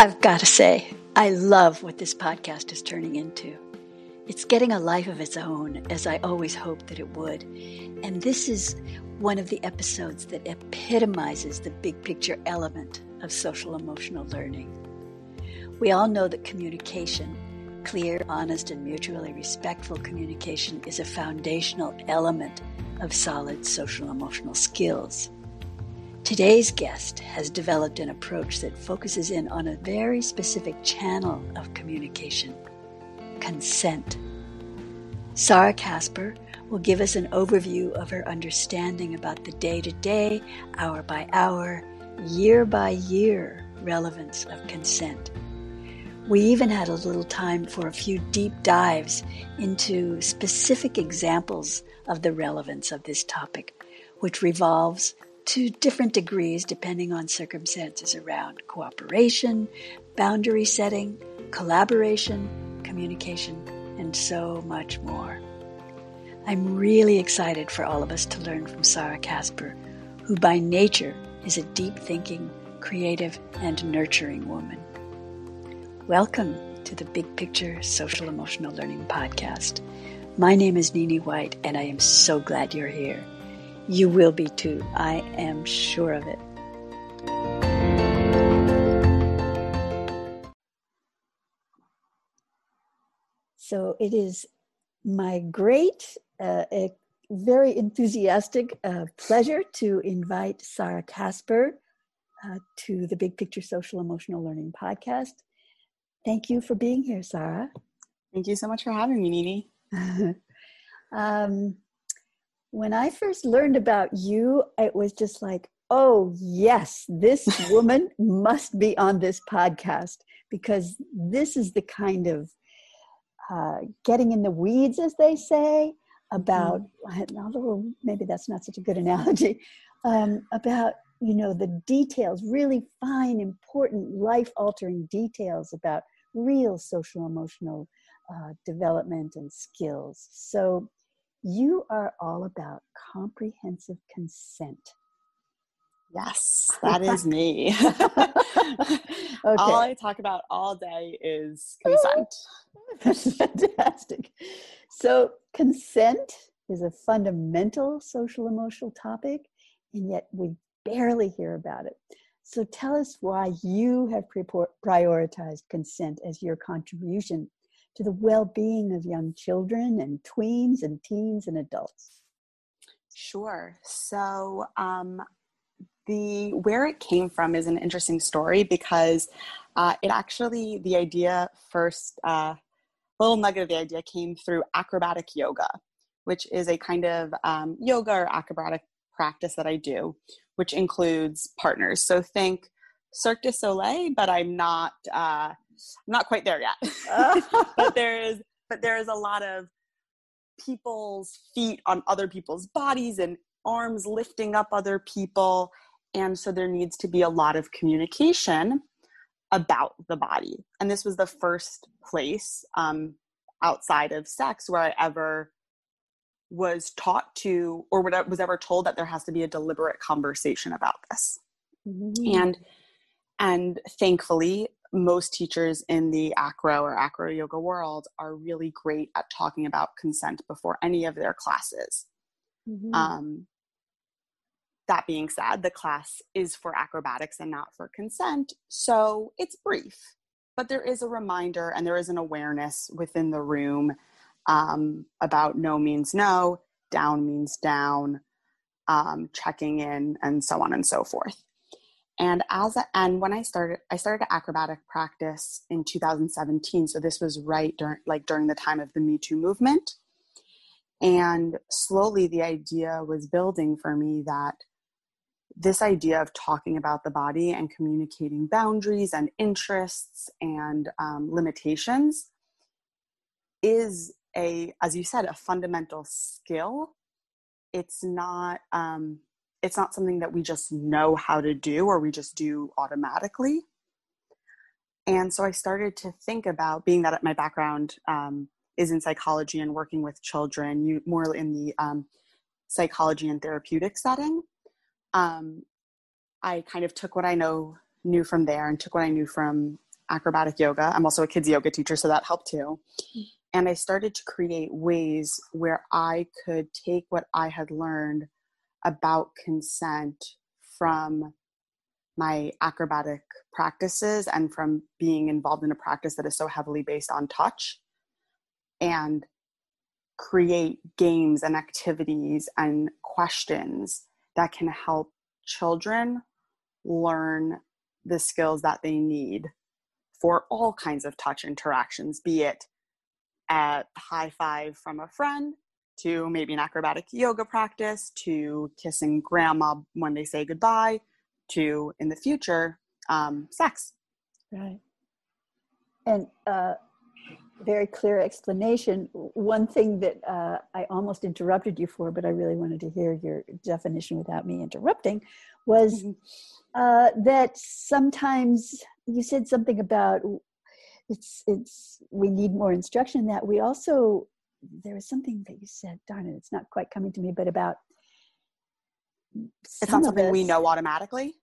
I've got to say, I love what this podcast is turning into. It's getting a life of its own, as I always hoped that it would. And this is one of the episodes that epitomizes the big picture element of social emotional learning. We all know that communication, clear, honest, and mutually respectful communication, is a foundational element of solid social emotional skills. Today's guest has developed an approach that focuses in on a very specific channel of communication consent. Sarah Casper will give us an overview of her understanding about the day to day, hour by hour, year by year relevance of consent. We even had a little time for a few deep dives into specific examples of the relevance of this topic, which revolves to different degrees depending on circumstances around cooperation, boundary setting, collaboration, communication, and so much more. I'm really excited for all of us to learn from Sarah Casper, who by nature is a deep thinking, creative, and nurturing woman. Welcome to the Big Picture Social Emotional Learning Podcast. My name is Nini White, and I am so glad you're here. You will be too. I am sure of it. So it is my great, uh, very enthusiastic uh, pleasure to invite Sarah Casper uh, to the Big Picture Social Emotional Learning podcast. Thank you for being here, Sarah. Thank you so much for having me, Nini. um, when I first learned about you, it was just like, oh, yes, this woman must be on this podcast because this is the kind of uh, getting in the weeds, as they say, about, mm. although maybe that's not such a good analogy, um, about, you know, the details, really fine, important, life altering details about real social emotional uh, development and skills. So, you are all about comprehensive consent. Yes, that is me. okay. All I talk about all day is consent. That's fantastic. So, consent is a fundamental social emotional topic, and yet we barely hear about it. So, tell us why you have prioritized consent as your contribution to the well being of young children and tweens and teens and adults? Sure. So, um, the where it came from is an interesting story because uh, it actually the idea first uh, little nugget of the idea came through acrobatic yoga which is a kind of um, yoga or acrobatic practice that i do which includes partners so think cirque du soleil but i'm not uh, I'm not quite there yet. but there is but there is a lot of people's feet on other people's bodies and arms lifting up other people and so there needs to be a lot of communication about the body and this was the first place um, outside of sex where i ever was taught to or was ever told that there has to be a deliberate conversation about this mm-hmm. and and thankfully most teachers in the acro or acro yoga world are really great at talking about consent before any of their classes. Mm-hmm. Um, that being said, the class is for acrobatics and not for consent, so it's brief, but there is a reminder and there is an awareness within the room um, about no means no, down means down, um, checking in, and so on and so forth. And as a, and when I started, I started acrobatic practice in 2017. So this was right during like during the time of the Me Too movement. And slowly the idea was building for me that this idea of talking about the body and communicating boundaries and interests and um, limitations is a, as you said, a fundamental skill. It's not um, it's not something that we just know how to do or we just do automatically. And so I started to think about being that my background um, is in psychology and working with children, you, more in the um, psychology and therapeutic setting. Um, I kind of took what I know knew from there and took what I knew from acrobatic yoga. I'm also a kids yoga teacher, so that helped too. And I started to create ways where I could take what I had learned about consent from my acrobatic practices and from being involved in a practice that is so heavily based on touch and create games and activities and questions that can help children learn the skills that they need for all kinds of touch interactions, be it a high five from a friend to maybe an acrobatic yoga practice to kissing grandma when they say goodbye to in the future um, sex. Right. And uh, very clear explanation. One thing that uh, i almost interrupted you for but i really wanted to hear your definition without me interrupting was mm-hmm. uh, that sometimes you said something about it's it's we need more instruction that we also there was something that you said darn it it's not quite coming to me but about it's not something us, we know automatically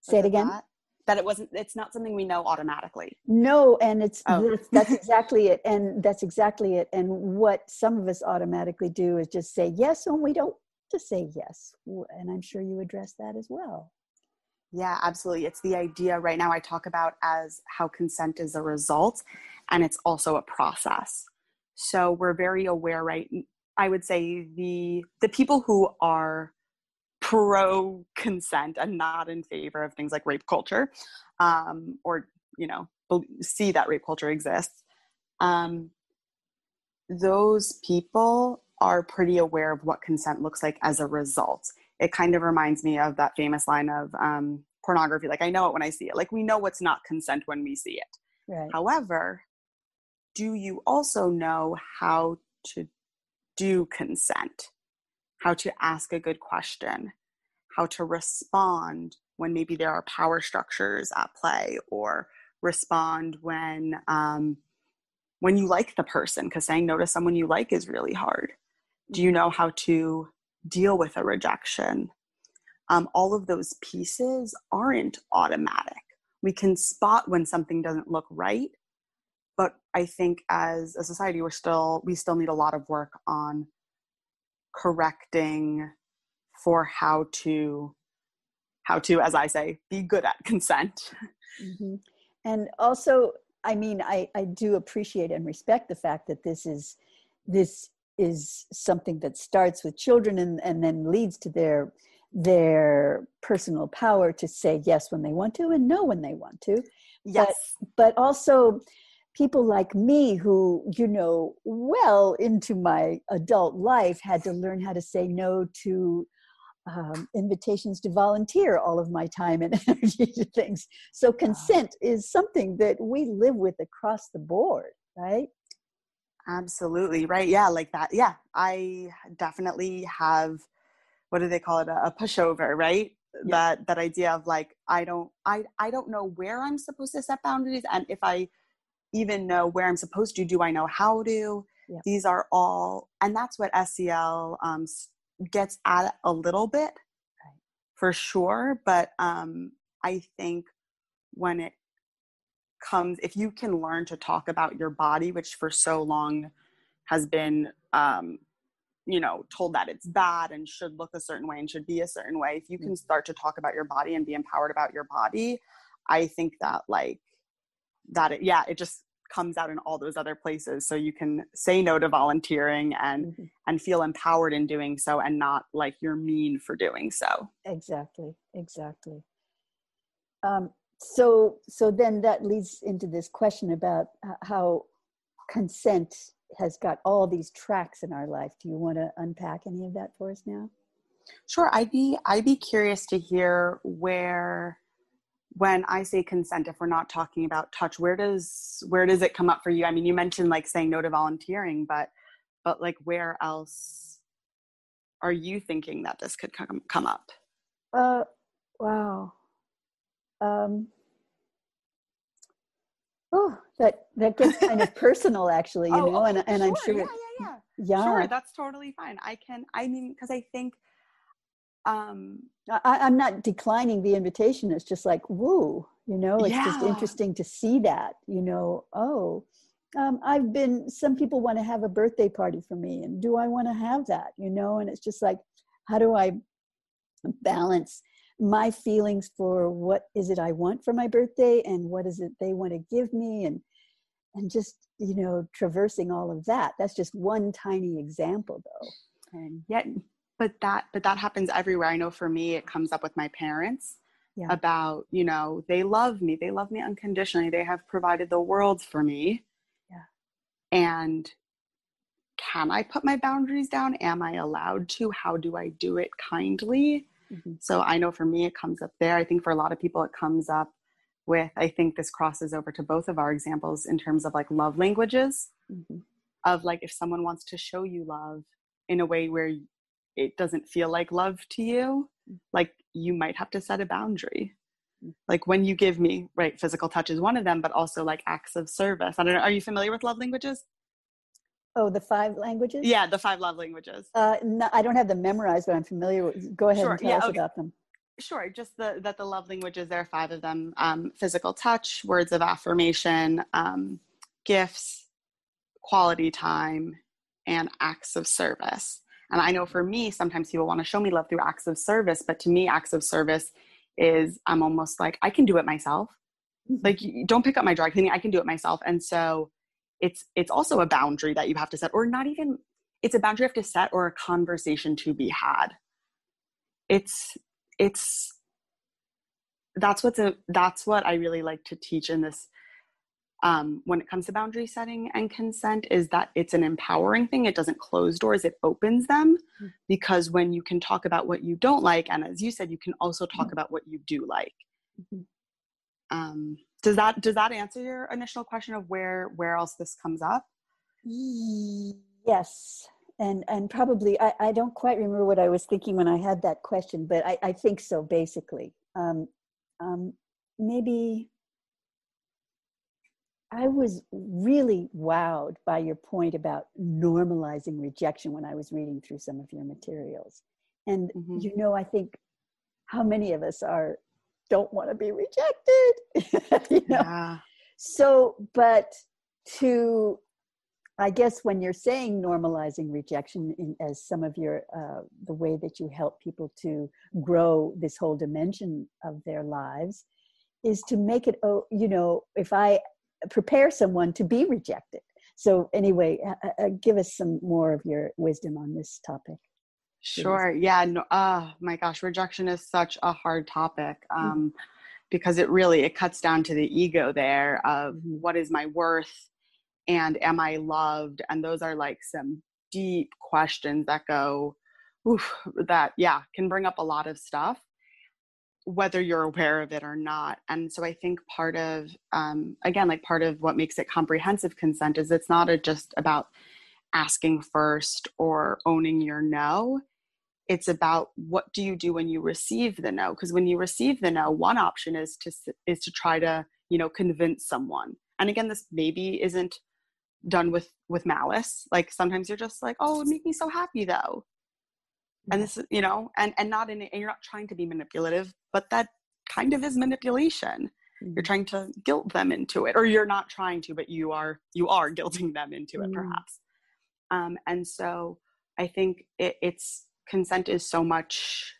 say it again that? that? it wasn't it's not something we know automatically no and it's oh. that's, that's exactly it and that's exactly it and what some of us automatically do is just say yes and we don't just say yes and i'm sure you address that as well yeah absolutely it's the idea right now i talk about as how consent is a result and it's also a process so we're very aware, right? I would say the the people who are pro consent and not in favor of things like rape culture, um, or you know, see that rape culture exists. Um, those people are pretty aware of what consent looks like as a result. It kind of reminds me of that famous line of um, pornography like, I know it when I see it. Like, we know what's not consent when we see it. Right. However, do you also know how to do consent? How to ask a good question? How to respond when maybe there are power structures at play, or respond when um, when you like the person? Because saying no to someone you like is really hard. Do you know how to deal with a rejection? Um, all of those pieces aren't automatic. We can spot when something doesn't look right, but i think as a society we're still we still need a lot of work on correcting for how to how to as i say be good at consent. Mm-hmm. and also i mean i i do appreciate and respect the fact that this is this is something that starts with children and, and then leads to their their personal power to say yes when they want to and no when they want to. Yes. but, but also people like me who you know well into my adult life had to learn how to say no to um, invitations to volunteer all of my time and energy to things. So consent is something that we live with across the board right? Absolutely right yeah like that yeah i definitely have what do they call it a, a pushover right? Yeah. that that idea of like i don't i i don't know where i'm supposed to set boundaries and if i even know where I'm supposed to? Do I know how to? These are all, and that's what SEL um, gets at a little bit right. for sure. But um, I think when it comes, if you can learn to talk about your body, which for so long has been, um, you know, told that it's bad and should look a certain way and should be a certain way, if you can mm. start to talk about your body and be empowered about your body, I think that like that it, yeah it just comes out in all those other places. So you can say no to volunteering and mm-hmm. and feel empowered in doing so and not like you're mean for doing so. Exactly exactly. Um, so so then that leads into this question about how consent has got all these tracks in our life. Do you want to unpack any of that for us now? Sure i'd be i'd be curious to hear where when I say consent, if we're not talking about touch, where does where does it come up for you? I mean, you mentioned like saying no to volunteering, but but like where else are you thinking that this could come come up? Uh, wow. Um, oh, that that gets kind of personal, actually, you oh, know, okay, and and sure. I'm sure. Yeah, yeah, yeah. Yeah. Sure, that's totally fine. I can. I mean, because I think um, I, am not declining the invitation. It's just like, woo, you know it's yeah. just interesting to see that you know oh um, i've been some people want to have a birthday party for me and do i want to have that you know and it's just like how do i balance my feelings for what is it i want for my birthday and what is it they want to give me and and just you know traversing all of that that's just one tiny example though and yet but that but that happens everywhere. I know for me it comes up with my parents yeah. about you know they love me they love me unconditionally they have provided the world for me. Yeah. And can i put my boundaries down? Am i allowed to? How do i do it kindly? Mm-hmm. so i know for me it comes up there. I think for a lot of people it comes up with i think this crosses over to both of our examples in terms of like love languages mm-hmm. of like if someone wants to show you love in a way where it doesn't feel like love to you mm. like you might have to set a boundary mm. like when you give me right physical touch is one of them but also like acts of service i don't know are you familiar with love languages oh the five languages yeah the five love languages uh no, i don't have them memorized but i'm familiar with go ahead sure, and tell yeah, us okay. about them Sure, just the, that the love languages, there are five of them um, physical touch, words of affirmation, um, gifts, quality time, and acts of service. And I know for me, sometimes people want to show me love through acts of service, but to me, acts of service is I'm almost like, I can do it myself. Mm-hmm. Like, don't pick up my dry cleaning, I can do it myself. And so it's it's also a boundary that you have to set, or not even it's a boundary you have to set or a conversation to be had. It's it's that's what's a that's what I really like to teach in this um, when it comes to boundary setting and consent is that it's an empowering thing. It doesn't close doors, it opens them mm-hmm. because when you can talk about what you don't like, and as you said, you can also talk mm-hmm. about what you do like. Mm-hmm. Um, does that does that answer your initial question of where where else this comes up? Yes and and probably I, I don't quite remember what I was thinking when I had that question, but I, I think so basically. Um, um, maybe I was really wowed by your point about normalizing rejection when I was reading through some of your materials. And mm-hmm. you know, I think how many of us are don't want to be rejected. you know? Yeah. So, but to I guess when you're saying normalizing rejection in, as some of your uh, the way that you help people to grow this whole dimension of their lives is to make it oh you know if I prepare someone to be rejected. So anyway, uh, uh, give us some more of your wisdom on this topic. Sure. Yeah. No, oh my gosh, rejection is such a hard topic. Mm-hmm. Um, mm-hmm. because it really it cuts down to the ego there of mm-hmm. what is my worth and am I loved? And those are like some deep questions that go, oof, that, yeah, can bring up a lot of stuff, whether you're aware of it or not. And so I think part of, um, again, like part of what makes it comprehensive consent is it's not a, just about asking first or owning your no. It's about what do you do when you receive the no? Because when you receive the no, one option is to is to try to you know convince someone. And again, this maybe isn't done with with malice like sometimes you're just like oh it would make me so happy though and this is you know and and not in and you're not trying to be manipulative but that kind of is manipulation mm-hmm. you're trying to guilt them into it or you're not trying to but you are you are guilting them into it mm-hmm. perhaps um and so i think it, it's consent is so much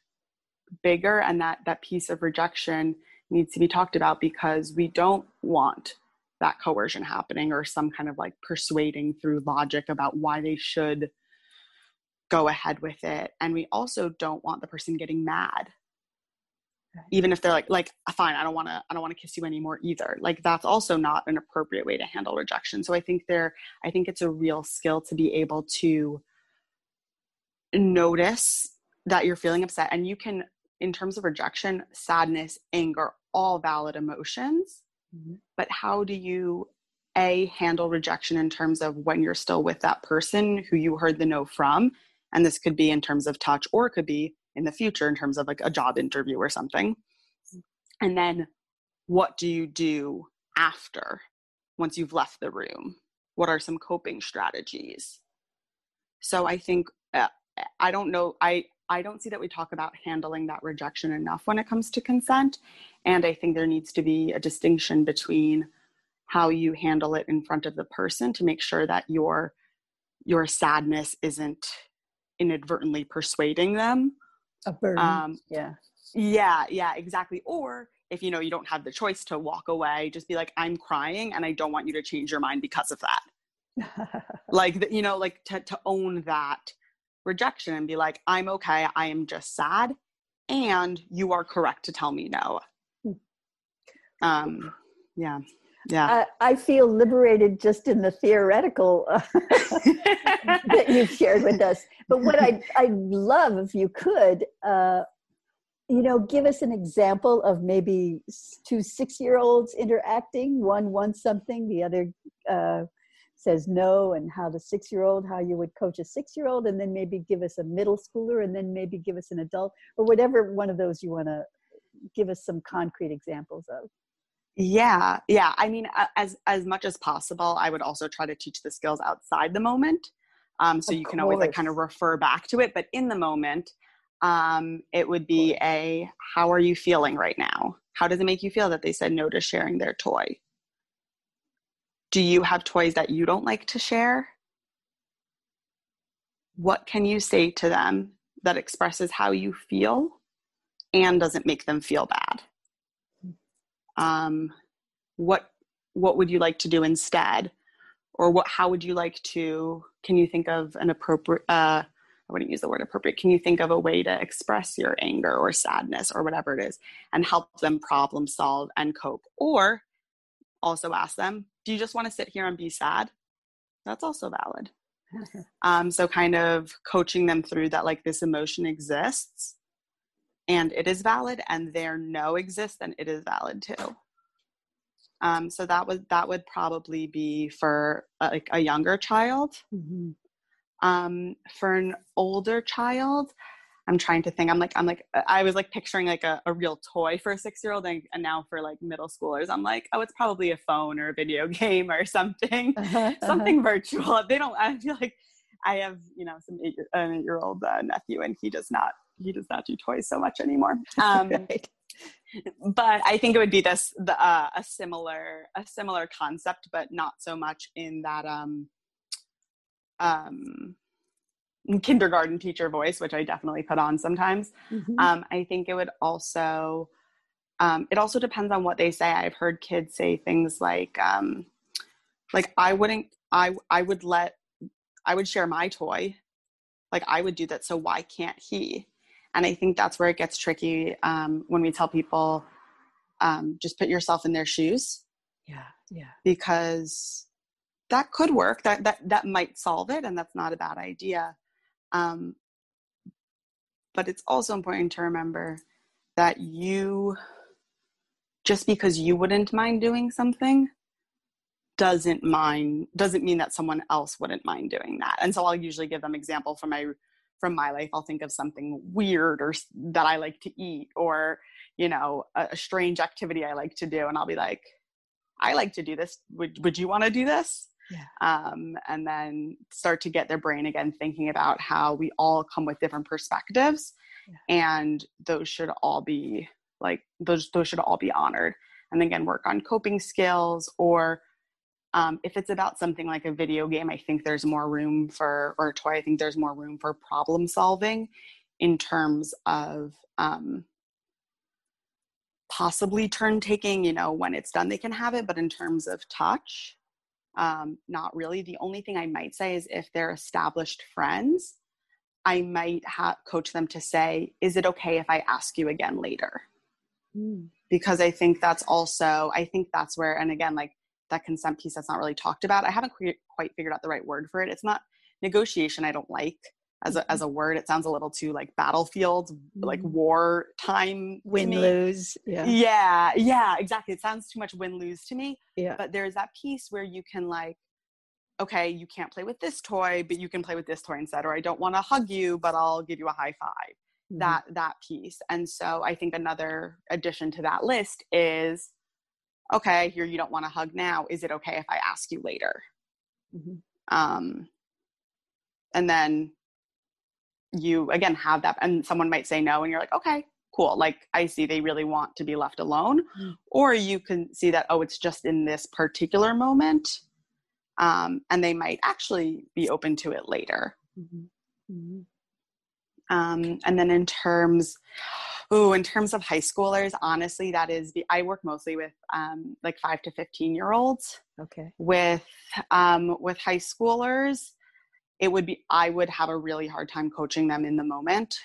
bigger and that that piece of rejection needs to be talked about because we don't want that coercion happening or some kind of like persuading through logic about why they should go ahead with it. And we also don't want the person getting mad. Even if they're like like fine i don't want to i don't want to kiss you anymore either. Like that's also not an appropriate way to handle rejection. So i think there i think it's a real skill to be able to notice that you're feeling upset. And you can in terms of rejection sadness anger all valid emotions. Mm-hmm. But how do you a handle rejection in terms of when you're still with that person who you heard the no from and this could be in terms of touch or it could be in the future in terms of like a job interview or something. And then what do you do after once you've left the room? What are some coping strategies? So i think uh, i don't know i I don't see that we talk about handling that rejection enough when it comes to consent. And I think there needs to be a distinction between how you handle it in front of the person to make sure that your your sadness isn't inadvertently persuading them. A burden. Um, yeah. Yeah, yeah, exactly. Or if you know you don't have the choice to walk away, just be like, I'm crying and I don't want you to change your mind because of that. like, you know, like to, to own that rejection and be like, I'm okay, I am just sad, and you are correct to tell me no. Hmm. Um, yeah. Yeah. I, I feel liberated just in the theoretical uh, that you've shared with us. But what I I love if you could, uh, you know, give us an example of maybe two six year olds interacting. One wants something, the other uh, says no and how the six year old how you would coach a six year old and then maybe give us a middle schooler and then maybe give us an adult or whatever one of those you want to give us some concrete examples of yeah yeah i mean as as much as possible i would also try to teach the skills outside the moment um, so of you can course. always like kind of refer back to it but in the moment um, it would be a how are you feeling right now how does it make you feel that they said no to sharing their toy do you have toys that you don't like to share? What can you say to them that expresses how you feel and doesn't make them feel bad? Um, what what would you like to do instead? Or what how would you like to can you think of an appropriate uh, I wouldn't use the word appropriate. Can you think of a way to express your anger or sadness or whatever it is and help them problem solve and cope? Or also ask them, do you just want to sit here and be sad? That's also valid. um, so kind of coaching them through that like this emotion exists and it is valid and their no exists then it is valid too. Um, so that would that would probably be for a, like a younger child. Mm-hmm. Um, for an older child, I'm trying to think. I'm like, I'm like, I was like picturing like a, a real toy for a six year old, and, and, now for like middle schoolers, I'm like, oh, it's probably a phone or a video game or something, uh-huh, uh-huh. something virtual. They don't. I feel like I have, you know, some eight, an eight year old uh, nephew, and he does not, he does not do toys so much anymore. Um, right. But I think it would be this the, uh, a similar a similar concept, but not so much in that um um kindergarten teacher voice, which I definitely put on sometimes. Mm-hmm. Um, I think it would also, um, it also depends on what they say. I've heard kids say things like, um, like I wouldn't, I I would let, I would share my toy, like I would do that. So why can't he? And I think that's where it gets tricky um, when we tell people, um, just put yourself in their shoes. Yeah, yeah. Because that could work. That that that might solve it, and that's not a bad idea. Um, but it's also important to remember that you, just because you wouldn't mind doing something, doesn't mind doesn't mean that someone else wouldn't mind doing that. And so I'll usually give them example from my from my life. I'll think of something weird or that I like to eat, or you know, a, a strange activity I like to do, and I'll be like, I like to do this. Would would you want to do this? yeah. um, and then start to get their brain again thinking about how we all come with different perspectives yeah. and those should all be like those those should all be honored and again work on coping skills or um, if it's about something like a video game i think there's more room for or a toy i think there's more room for problem solving in terms of um, possibly turn taking you know when it's done they can have it but in terms of touch um, not really. The only thing I might say is if they're established friends, I might ha- coach them to say, Is it okay if I ask you again later? Mm. Because I think that's also, I think that's where, and again, like that consent piece that's not really talked about. I haven't quite figured out the right word for it. It's not negotiation, I don't like as a, as a word it sounds a little too like battlefield like mm-hmm. war time win lose yeah yeah yeah exactly it sounds too much win lose to me yeah but there's that piece where you can like okay you can't play with this toy but you can play with this toy instead or i don't want to hug you but i'll give you a high 5 mm-hmm. that that piece and so i think another addition to that list is okay here you don't want to hug now is it okay if i ask you later mm-hmm. um and then you again have that and someone might say no and you're like okay cool like i see they really want to be left alone mm-hmm. or you can see that oh it's just in this particular moment um, and they might actually be open to it later mm-hmm. Mm-hmm. Um, and then in terms oh in terms of high schoolers honestly that is the i work mostly with um, like 5 to 15 year olds. Okay. With um, with high schoolers it would be i would have a really hard time coaching them in the moment.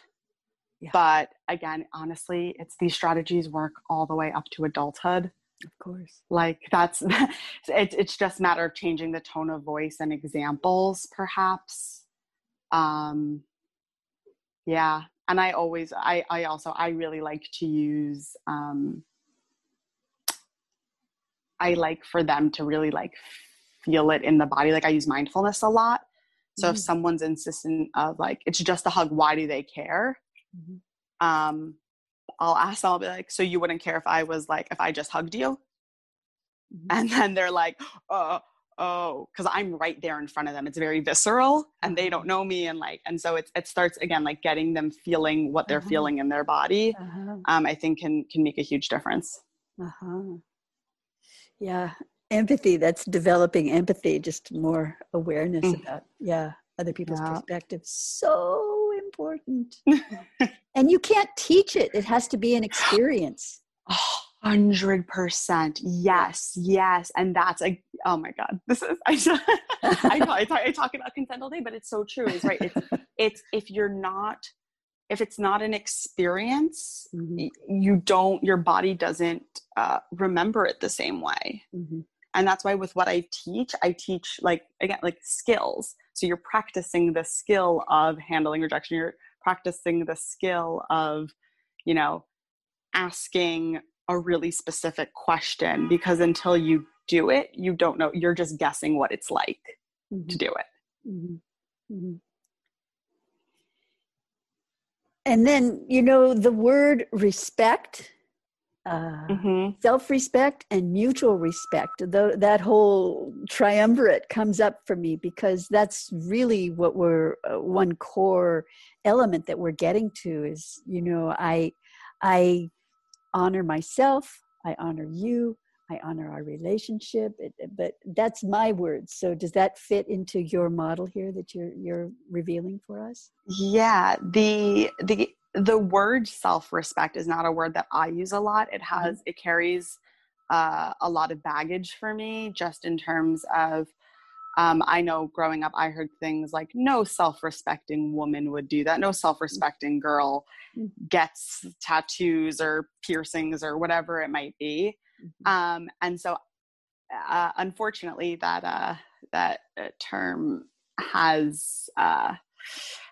Yeah. but again honestly it's these strategies work all the way up to adulthood. Of course. Like that's it, it's just a matter of changing the tone of voice and examples perhaps. Um yeah and i always i i also i really like to use um i like for them to really like feel it in the body like i use mindfulness a lot so mm-hmm. if someone's insistent of like it's just a hug why do they care mm-hmm. um i'll ask them i'll be like so you wouldn't care if i was like if i just hugged you mm-hmm. and then they're like uh oh because i'm right there in front of them it's very visceral and they don't uh-huh. know me and like and so it's it starts again like getting them feeling what they're uh-huh. feeling in their body uh-huh. um, i think can can make a huge difference uh-huh yeah empathy that's developing empathy just more awareness mm. about yeah other people's yeah. perspectives so important and you can't teach it it has to be an experience oh Hundred percent, yes, yes, and that's a. oh my god, this is I, I know I talk, I talk about consent all day, but it's so true. It's right. It's, it's if you're not, if it's not an experience, mm-hmm. you don't, your body doesn't uh, remember it the same way, mm-hmm. and that's why with what I teach, I teach like again like skills. So you're practicing the skill of handling rejection. You're practicing the skill of, you know, asking a really specific question because until you do it, you don't know. You're just guessing what it's like mm-hmm. to do it. Mm-hmm. Mm-hmm. And then, you know, the word respect, uh, mm-hmm. self respect, and mutual respect, the, that whole triumvirate comes up for me because that's really what we're, uh, one core element that we're getting to is, you know, I, I honor myself, I honor you, I honor our relationship. It, but that's my words. So does that fit into your model here that you're you're revealing for us? Yeah, the the the word self-respect is not a word that I use a lot. It has mm-hmm. it carries uh, a lot of baggage for me, just in terms of um, I know growing up, I heard things like, no self respecting woman would do that. No self respecting girl mm-hmm. gets tattoos or piercings or whatever it might be. Mm-hmm. Um, and so, uh, unfortunately, that, uh, that uh, term has, uh,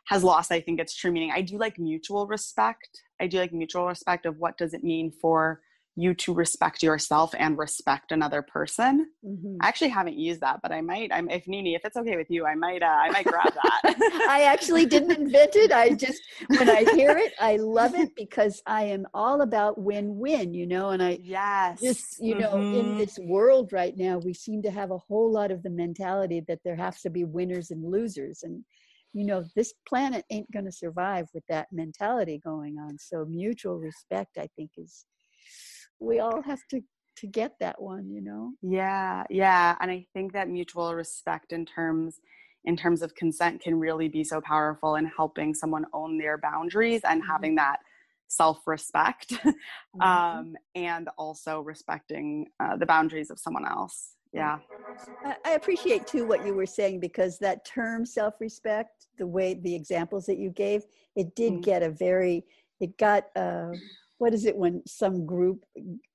has lost, I think, its true meaning. I do like mutual respect. I do like mutual respect of what does it mean for you to respect yourself and respect another person. Mm-hmm. I actually haven't used that, but I might. I'm if Nini, if it's okay with you, I might. Uh, I might grab that. I actually didn't invent it. I just when I hear it, I love it because I am all about win-win. You know, and I yes, just you know, mm-hmm. in this world right now, we seem to have a whole lot of the mentality that there has to be winners and losers, and you know, this planet ain't going to survive with that mentality going on. So mutual respect, I think, is we all have to to get that one you know yeah yeah and i think that mutual respect in terms in terms of consent can really be so powerful in helping someone own their boundaries and mm-hmm. having that self-respect mm-hmm. um, and also respecting uh, the boundaries of someone else yeah i appreciate too what you were saying because that term self-respect the way the examples that you gave it did mm-hmm. get a very it got uh, what is it when some group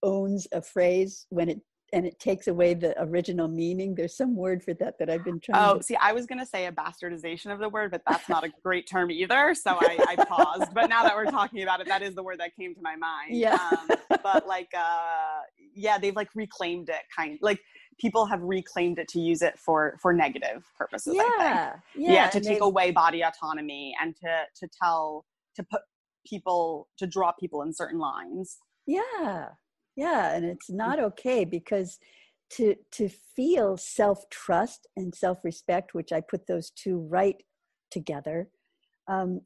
owns a phrase when it and it takes away the original meaning? There's some word for that that i've been trying oh to... see i was going to say a bastardization of the word but that's not a great term either so i, I paused. But now that we're talking about it that is the word that came to my mind. Yeah. Um, but like uh yeah they've like reclaimed it kind like people have reclaimed it to use it for for negative purposes yeah yeah, yeah to take away body autonomy and to to tell to put people to draw people in certain lines. Yeah. Yeah and it's not okay because to to feel self-trust and self-respect which i put those two right together um,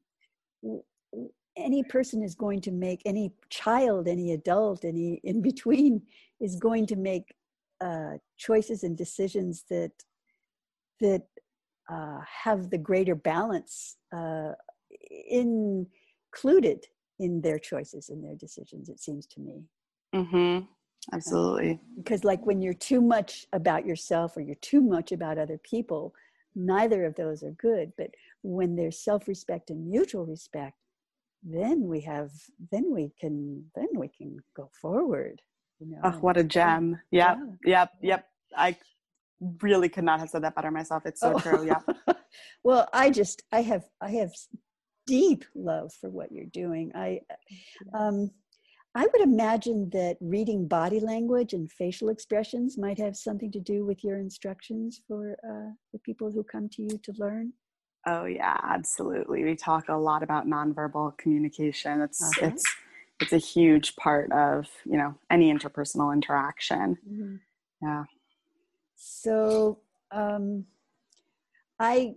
any person is going to make any child any adult any in between is going to make uh, choices and decisions that that uh, have the greater balance uh, included in their choices and their decisions it seems to me. Mm-hmm. absolutely. Because like when you're too much about yourself or you're too much about other people neither of those are good. But when there's self-respect and mutual respect then we have then we can then we can go forward you know oh, what a gem. yep yeah. yep yep. I really could not have said that better myself. It's so oh. true. Yeah well i just i have i have deep love for what you're doing i um i would imagine that reading body language and facial expressions might have something to do with your instructions for uh, the people who come to you to learn Oh yeah, absolutely. We talk a lot about nonverbal communication. It's uh-huh. it's it's a huge part of you know any interpersonal interaction. Mm-hmm. Yeah. So um, I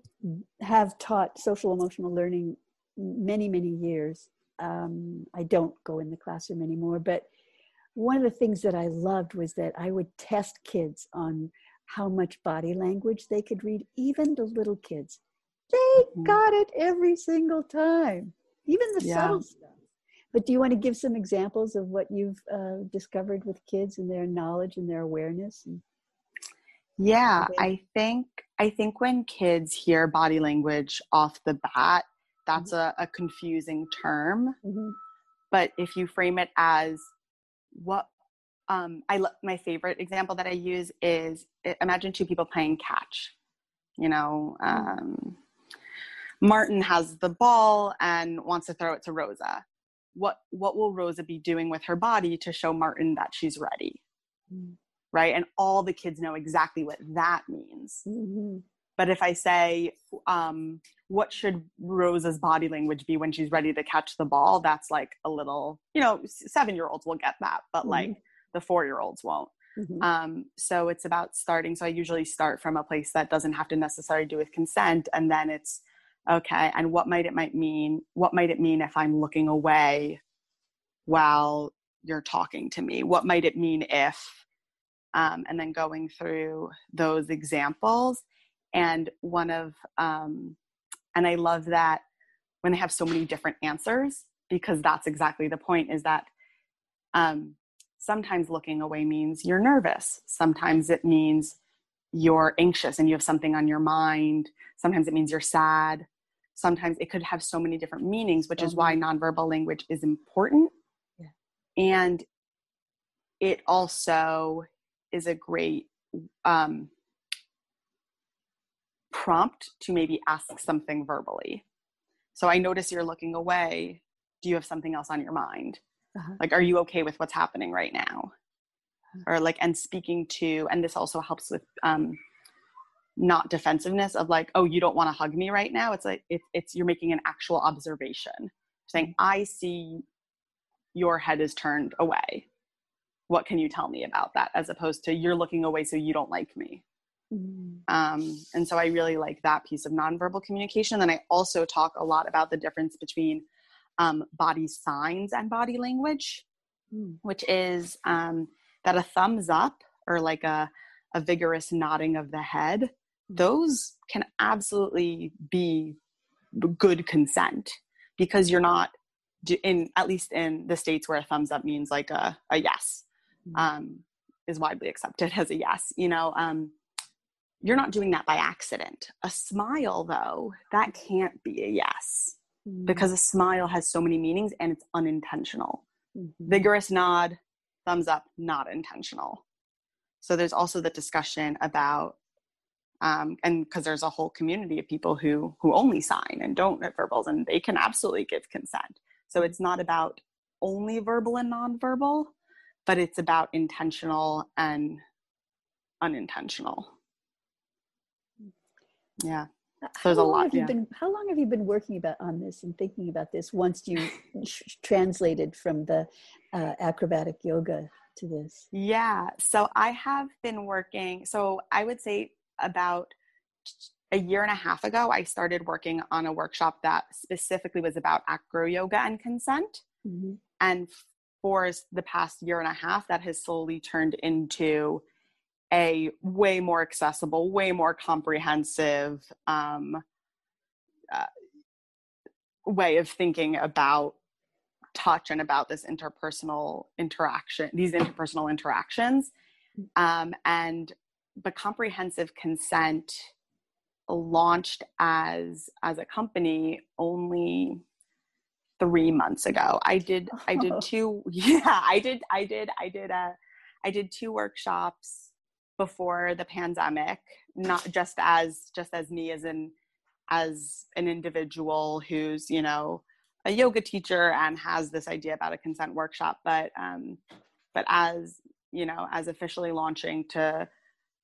have taught social emotional learning many many years. Um, I don't go in the classroom anymore, but one of the things that I loved was that I would test kids on how much body language they could read, even the little kids they mm-hmm. got it every single time, even the yeah. subtle stuff. But do you want to give some examples of what you've uh, discovered with kids and their knowledge and their awareness? And- yeah, I think I think when kids hear body language off the bat, that's mm-hmm. a, a, confusing term. Mm-hmm. But if you frame it as what um, I my favorite example that I use is imagine two people playing catch. You know, mm-hmm. um, Martin has the ball and wants to throw it to Rosa. What what will Rosa be doing with her body to show Martin that she's ready? Mm-hmm. Right? And all the kids know exactly what that means. Mm-hmm. But if I say, um, what should Rosa's body language be when she's ready to catch the ball? That's like a little, you know, seven year olds will get that, but mm-hmm. like the four year olds won't. Mm-hmm. Um, so it's about starting. So I usually start from a place that doesn't have to necessarily do with consent, and then it's okay and what might it might mean what might it mean if i'm looking away while you're talking to me what might it mean if um, and then going through those examples and one of um, and i love that when they have so many different answers because that's exactly the point is that um, sometimes looking away means you're nervous sometimes it means you're anxious and you have something on your mind sometimes it means you're sad sometimes it could have so many different meanings which is why mm-hmm. nonverbal language is important yeah. and it also is a great um, prompt to maybe ask something verbally. So i notice you're looking away. Do you have something else on your mind? Uh-huh. like are you okay with what's happening right now? Uh-huh. or like and speaking to and this also helps with um, not defensiveness of like oh you don't want to hug me right now? It's like it, it's you're making an actual observation saying mm-hmm. i see your head is turned away. What can you tell me about that? As opposed to you're looking away so you don't like me mm-hmm. um, and so i really like that piece of nonverbal communication and i also talk a lot about the difference between um, body signs and body language mm. which is um, that a thumbs up or like a, a vigorous nodding of the head those can absolutely be good consent because you're not in at least in the states where a thumbs up means like a, a yes mm-hmm. um, is widely accepted as a yes you know um, you're not doing that by accident. A smile though that can't be a yes mm-hmm. because a smile has so many meanings and it's unintentional. Mm-hmm. vigorous nod thumbs up not intentional. So there's also the discussion about um, and because there's a whole community of people who who only sign and don't get verbals and they can absolutely give consent. So it's not about only verbal and nonverbal but it's about intentional and unintentional yeah so there's a lot yeah. Been, how long have you been working about on this and thinking about this once you translated from the uh, acrobatic yoga to this yeah so i have been working so i would say about a year and a half ago, I started working on a workshop that specifically was about acro yoga and consent. Mm-hmm. And for the past year and a half, that has slowly turned into a way more accessible, way more comprehensive um, uh, way of thinking about touch and about this interpersonal interaction, these interpersonal interactions. Um, and but comprehensive consent launched as as a company only three months ago. I did I did two yeah I did I did I did a I did two workshops before the pandemic, not just as just as me as an as an individual who's you know a yoga teacher and has this idea about a consent workshop, but um, but as you know as officially launching to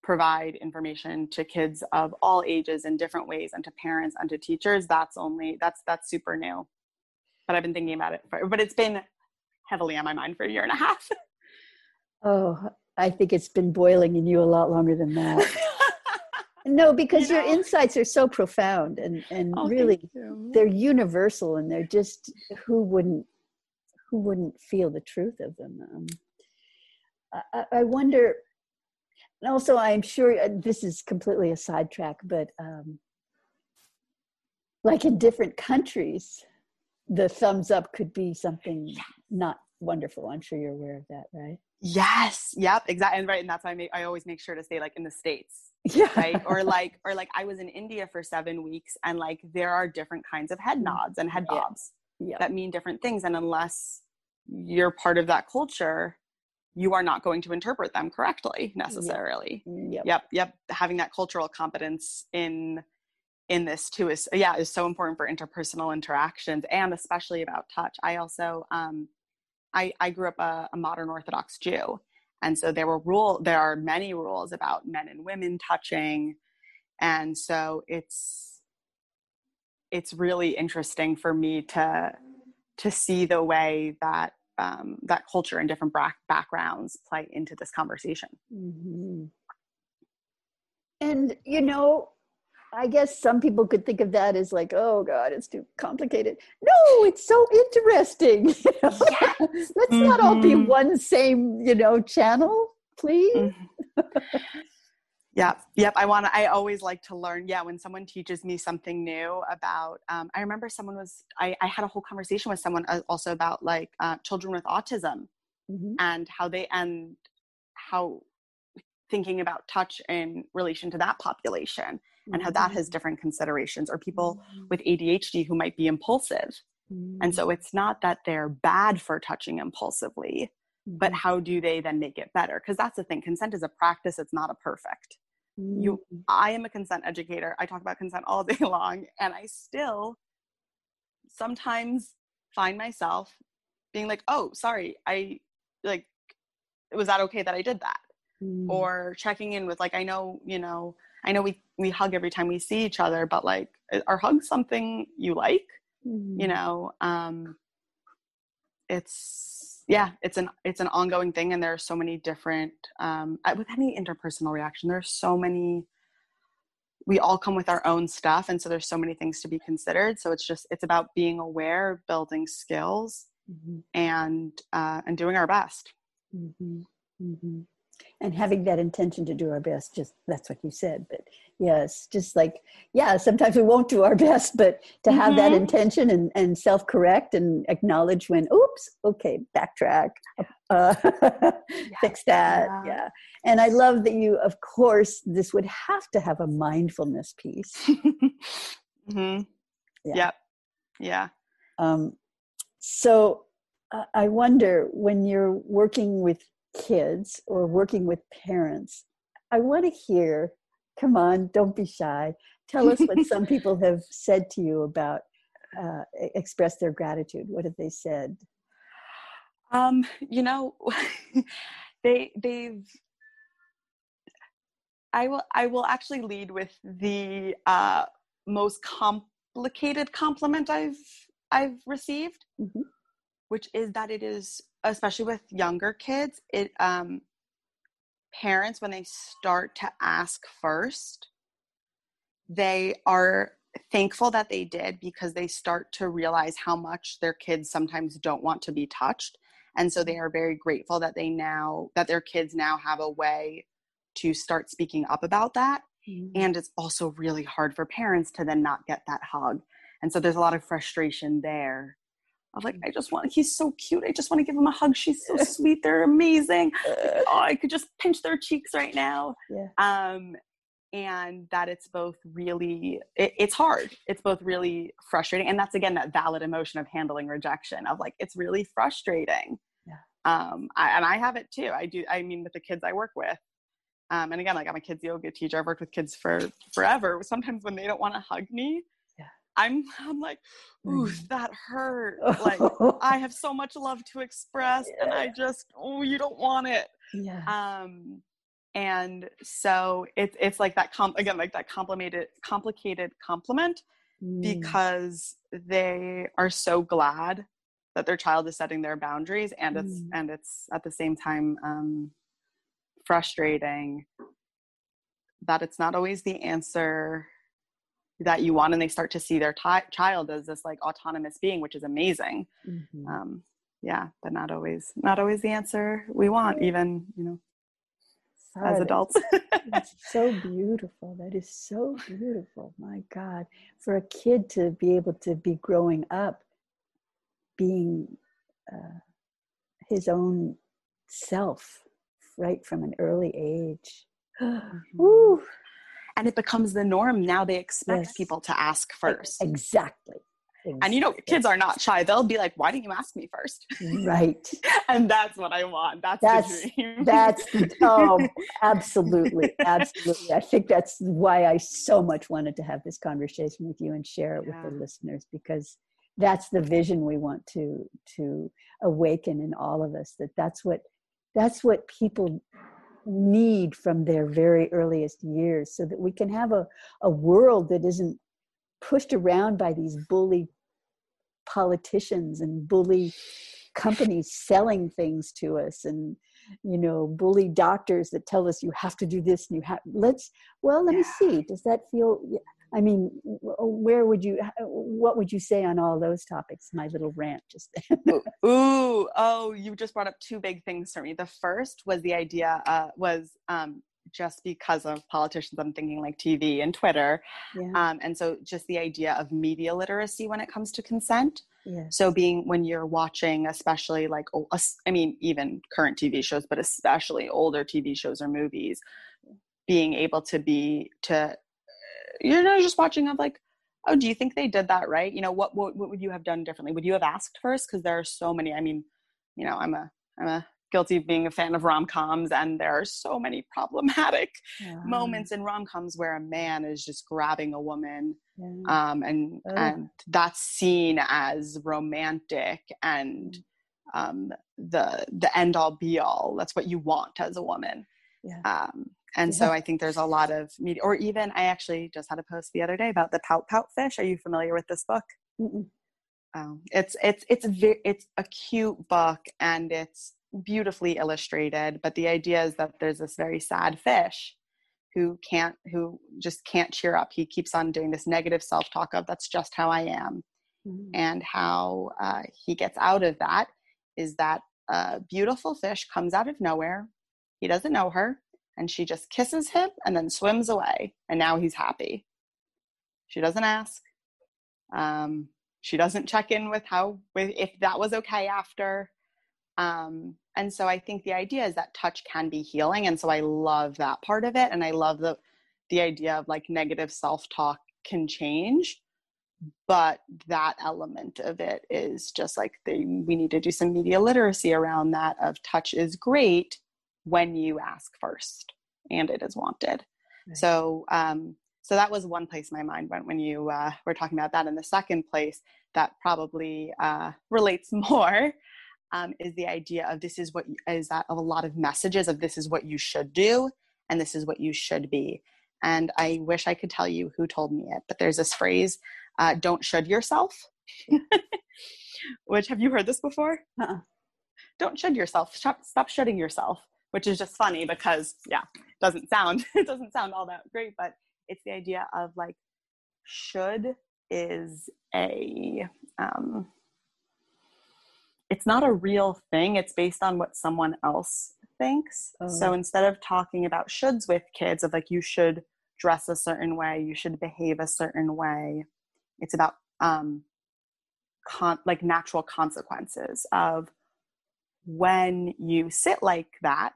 provide information to kids of all ages in different ways and to parents and to teachers that's only that's that's super new. But i've been thinking about it for, but it's been heavily on my mind for a year and a half. Oh i think it's been boiling in you a lot longer than that. No because you know? your insights are so profound and and oh, really they're universal and they're just who wouldn't who wouldn't feel the truth of them? Um, I, I wonder and also i'm sure uh, this is completely a sidetrack but um, like in different countries the thumbs up could be something not wonderful i'm sure you're aware of that right yes yep exactly and right and that's why i make i always make sure to say like in the states yeah right or like or like i was in india for seven weeks and like there are different kinds of head mm. nods and head bobs yeah. that mean different things and unless you're part of that culture you are not going to interpret them correctly necessarily. Yep. yep. Yep. Having that cultural competence in in this too is yeah is so important for interpersonal interactions and especially about touch. I also um, I I grew up a, a modern Orthodox Jew, and so there were rule there are many rules about men and women touching, and so it's it's really interesting for me to to see the way that um, that culture and different back- backgrounds play into this conversation. Mm-hmm. And, you know, I guess some people could think of that as like, oh God, it's too complicated. No, it's so interesting. Let's mm-hmm. not all be mm-hmm. one same, you know, channel, please. Mm-hmm. Yeah, yep. I want to, I always like to learn. Yeah, when someone teaches me something new about, um, I remember someone was, I, I had a whole conversation with someone uh, also about like uh, children with autism mm-hmm. and how they, and how thinking about touch in relation to that population mm-hmm. and how that has mm-hmm. different considerations or people mm-hmm. with ADHD who might be impulsive. Mm-hmm. And so it's not that they're bad for touching impulsively, but mm-hmm. how do they then make it better because that's the thing consent is a practice it's not a perfect you mm-hmm. i am a consent educator i talk about consent all day long and i still sometimes find myself being like oh sorry i like was that okay that i did that mm. or checking in with like i know you know i know we we hug every time we see each other but like are hugs something you like mm. you know um it's yeah it's an it's an ongoing thing and there are so many different um, with any interpersonal reaction there's so many we all come with our own stuff and so there's so many things to be considered so it's just it's about being aware building skills mm-hmm. and uh, and doing our best mm-hmm. And having that intention to do our best just that's what you said but yes just like yeah sometimes we won't do our best but to have mm-hmm. that intention and, and self-correct and acknowledge when oops okay backtrack uh, yeah. fix that yeah. yeah. and i love that you of course this would have to have a mindfulness piece mm-hmm. yeah. yep yeah um, so uh, i wonder when you're working with kids or working with parents, I want to hear, come on, don't be shy. Tell us what some people have said to you about uh, express their gratitude. What have they said? Um, you know, they they've I will I will actually lead with the uh, most complicated compliment I've I've received, mm-hmm. Which is that it is especially with younger kids, it um, parents when they start to ask first, they are thankful that they did because they start to realize how much their kids sometimes don't want to be touched. And so they are very grateful that they now that their kids now have a way to start speaking up about that. Mm-hmm. and it's also really hard for parents to then not get that hug. And so there's a lot of frustration there of like i just want he's so cute i just want to give him a hug she's so sweet they're amazing oh i could just pinch their cheeks right now yeah. um and that it's both really it, it's hard it's both really frustrating and that's again that valid emotion of handling rejection of like it's really frustrating yeah. um I, and i have it too i do i mean with the kids i work with um and again like i'm a kids yoga teacher i've worked with kids for forever sometimes when they don't want to hug me. I'm i'm like ooh mm. that hurt like i have so much love to express yeah. and i just oh you don't want it yeah um and so it's it's like that com- again like that complicated complicated compliment mm. because they are so glad that their child is setting their boundaries and it's mm. and it's at the same time um, frustrating that it's not always the answer that you want and they start to see their t- child as this like autonomous being which is amazing mm-hmm. um, yeah but not always not always the answer we want even you know as adults. it's so beautiful. That is so beautiful. My God. For a kid to be able to be growing up, being uh, his own self, right from an early age. mm And it becomes the norm. Now they expect yes. people to ask first. Exactly. Exactly. And you know, kids are not shy. They'll be like, "Why didn't you ask me first? Right. and that's what I want. That's that's the that's the, oh, absolutely, absolutely. I think that's why I so much wanted to have this conversation with you and share it yeah. with the listeners because that's the vision we want to to awaken in all of us. That that's what that's what people need from their very earliest years, so that we can have a a world that isn't pushed around by these bully politicians and bully companies selling things to us and you know bully doctors that tell us you have to do this and you have let's well let yeah. me see does that feel i mean where would you what would you say on all those topics my little rant just ooh oh you just brought up two big things for me the first was the idea uh, was um, just because of politicians i'm thinking like tv and twitter yeah. um, and so just the idea of media literacy when it comes to consent yes. so being when you're watching especially like i mean even current tv shows but especially older tv shows or movies being able to be to you know just watching of like oh do you think they did that right you know what what, what would you have done differently would you have asked first because there are so many i mean you know i'm a i'm a guilty of being a fan of rom-coms and there are so many problematic yeah. moments in rom-coms where a man is just grabbing a woman yeah. um, and and that's seen as romantic and mm. um, the the end all be all that's what you want as a woman yeah. um, and so I think there's a lot of media, or even I actually just had a post the other day about the pout pout fish. Are you familiar with this book? Um, it's it's it's a it's a cute book, and it's beautifully illustrated but the idea is that there's this very sad fish who can't who just can't cheer up he keeps on doing this negative self-talk of that's just how i am mm-hmm. and how uh, he gets out of that is that a beautiful fish comes out of nowhere he doesn't know her and she just kisses him and then swims away and now he's happy she doesn't ask um, she doesn't check in with how with if that was okay after um, and so I think the idea is that touch can be healing. And so I love that part of it. And I love the, the idea of like negative self talk can change. But that element of it is just like we need to do some media literacy around that of touch is great when you ask first and it is wanted. Right. So, um, so that was one place my mind went when you uh, were talking about that. And the second place that probably uh, relates more um, is the idea of this is what is that of a lot of messages of this is what you should do and this is what you should be. And I wish I could tell you who told me it, but there's this phrase, uh, "Don't should yourself," which have you heard this before? Uh-uh. Don't should yourself. Stop, stop shutting yourself. Which is just funny because yeah, doesn't sound it doesn't sound all that great, but it's the idea of like should is a um, it's not a real thing it's based on what someone else thinks oh. so instead of talking about shoulds with kids of like you should dress a certain way you should behave a certain way it's about um con- like natural consequences of when you sit like that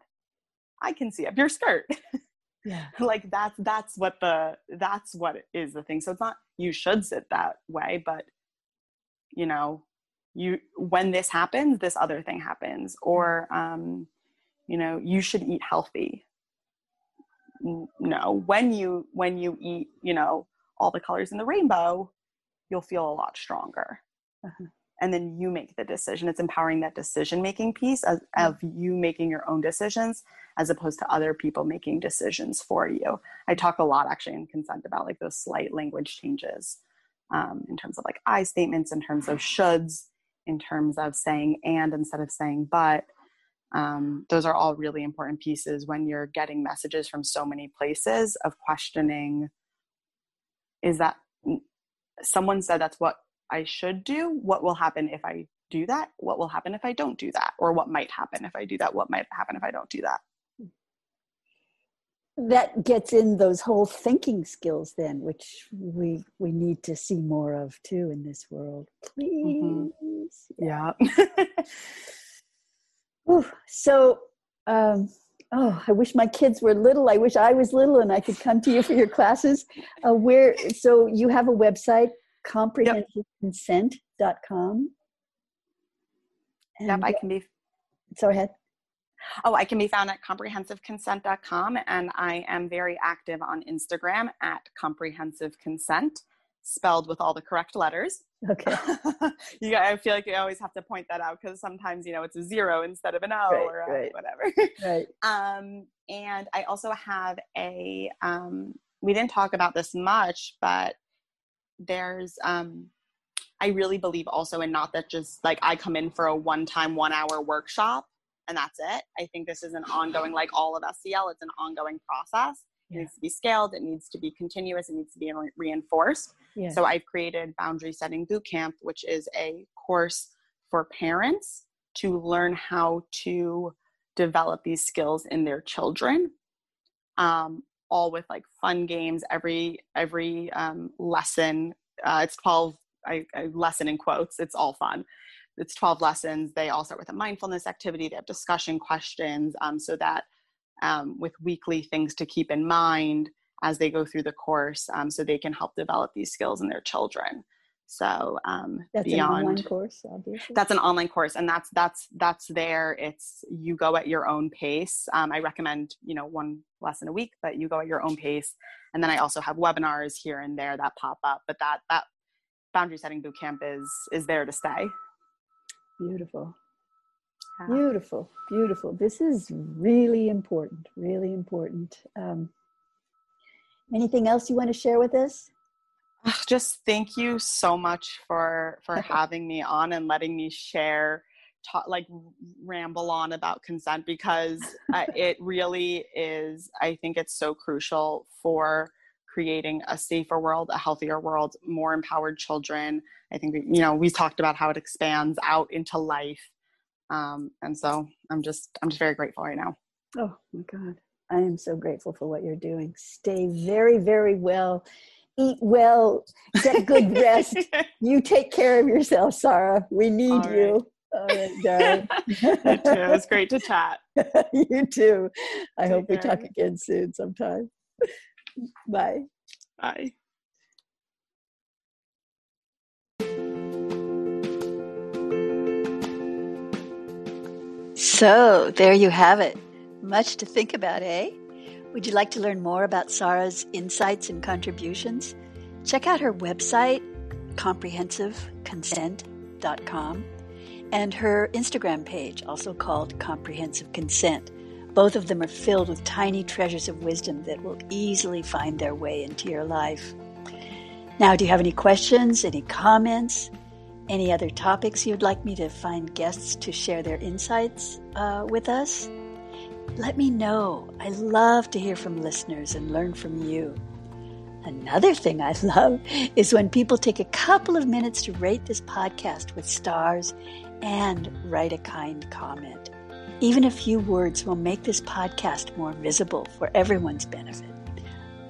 i can see up your skirt. Yeah. Like that's that's what the that's what is the thing. So it's not you should sit that way but you know you when this happens this other thing happens. Or um you know you should eat healthy. No. When you when you eat you know all the colors in the rainbow you'll feel a lot stronger. Uh-huh. And then you make the decision. It's empowering that decision making piece of, of you making your own decisions as opposed to other people making decisions for you. I talk a lot actually in consent about like those slight language changes um, in terms of like i statements in terms of shoulds in terms of saying and instead of saying but. Um, those are all really important pieces when you're getting messages from so many places of questioning is that someone said that's what I should do? What will happen if I do that? What will happen if I don't do that? Or what might happen if I do that? What might happen if I don't do that? That gets in those whole thinking skills then, which we we need to see more of too in this world. Mm-hmm. Please. Mm-hmm. Yeah. Ooh, so um, oh, I wish my kids were little. I wish I was little and I could come to you for your classes. Uh, where so you have a website, comprehensiveconsent.com. And yep, I can be. So ahead. Oh, I can be found at comprehensiveconsent.com, and I am very active on Instagram at comprehensiveconsent, spelled with all the correct letters. Okay. you, I feel like you always have to point that out because sometimes you know it's a zero instead of an O right, or a right. whatever. right. Um, and I also have a. Um, we didn't talk about this much, but there's um i really believe also in not that just like i come in for a one time one hour workshop and that's it. I think this is an ongoing like all of sel it's an ongoing process. It needs to be scaled it needs to be continuous it needs to be re- reinforced. Yeah. so i've created boundary setting boot camp which is a course for parents to learn how to develop these skills in their children. Um, all with like fun games every every um, lesson uh, it's 12 I, I lesson in quotes it's all fun. It's 12 lessons they all start with a mindfulness activity they have discussion questions um, so that um, with weekly things to keep in mind as they go through the course um, so they can help develop these skills in their children so um, that's beyond an online course, obviously. That's an online course, and that's that's that's there. It's you go at your own pace. Um, I recommend you know one lesson a week, but you go at your own pace. And then I also have webinars here and there that pop up, but that that boundary setting boot camp is is there to stay. Beautiful. Yeah. Beautiful, beautiful. This is really important, really important. Um, anything else you want to share with us? Just thank you so much for for having me on and letting me share talk, like ramble on about consent because it really is i think it's so crucial for creating a safer world a healthier world more empowered children. I think you know we talked about how it expands out into life um, and so i'm just i'm just very grateful right now. Oh my god. I am so grateful for what you're doing. Stay very very well eat well, get good rest. you take care of yourself, Sarah. We need All right. you. All right, darling. you too. It was great to chat. you too. I take hope care. we talk again soon sometime. Bye. Bye. So, there you have it. Much to think about, eh? Would you like to learn more about Sarah's insights and contributions? Check out her website, comprehensiveconsent.com, and her Instagram page, also called Comprehensive Consent. Both of them are filled with tiny treasures of wisdom that will easily find their way into your life. Now, do you have any questions, any comments, any other topics you'd like me to find guests to share their insights uh, with us? Let me know. I love to hear from listeners and learn from you. Another thing I love is when people take a couple of minutes to rate this podcast with stars and write a kind comment. Even a few words will make this podcast more visible for everyone's benefit.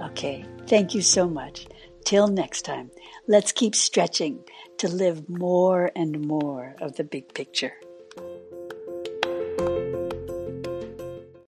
Okay, thank you so much. Till next time, let's keep stretching to live more and more of the big picture.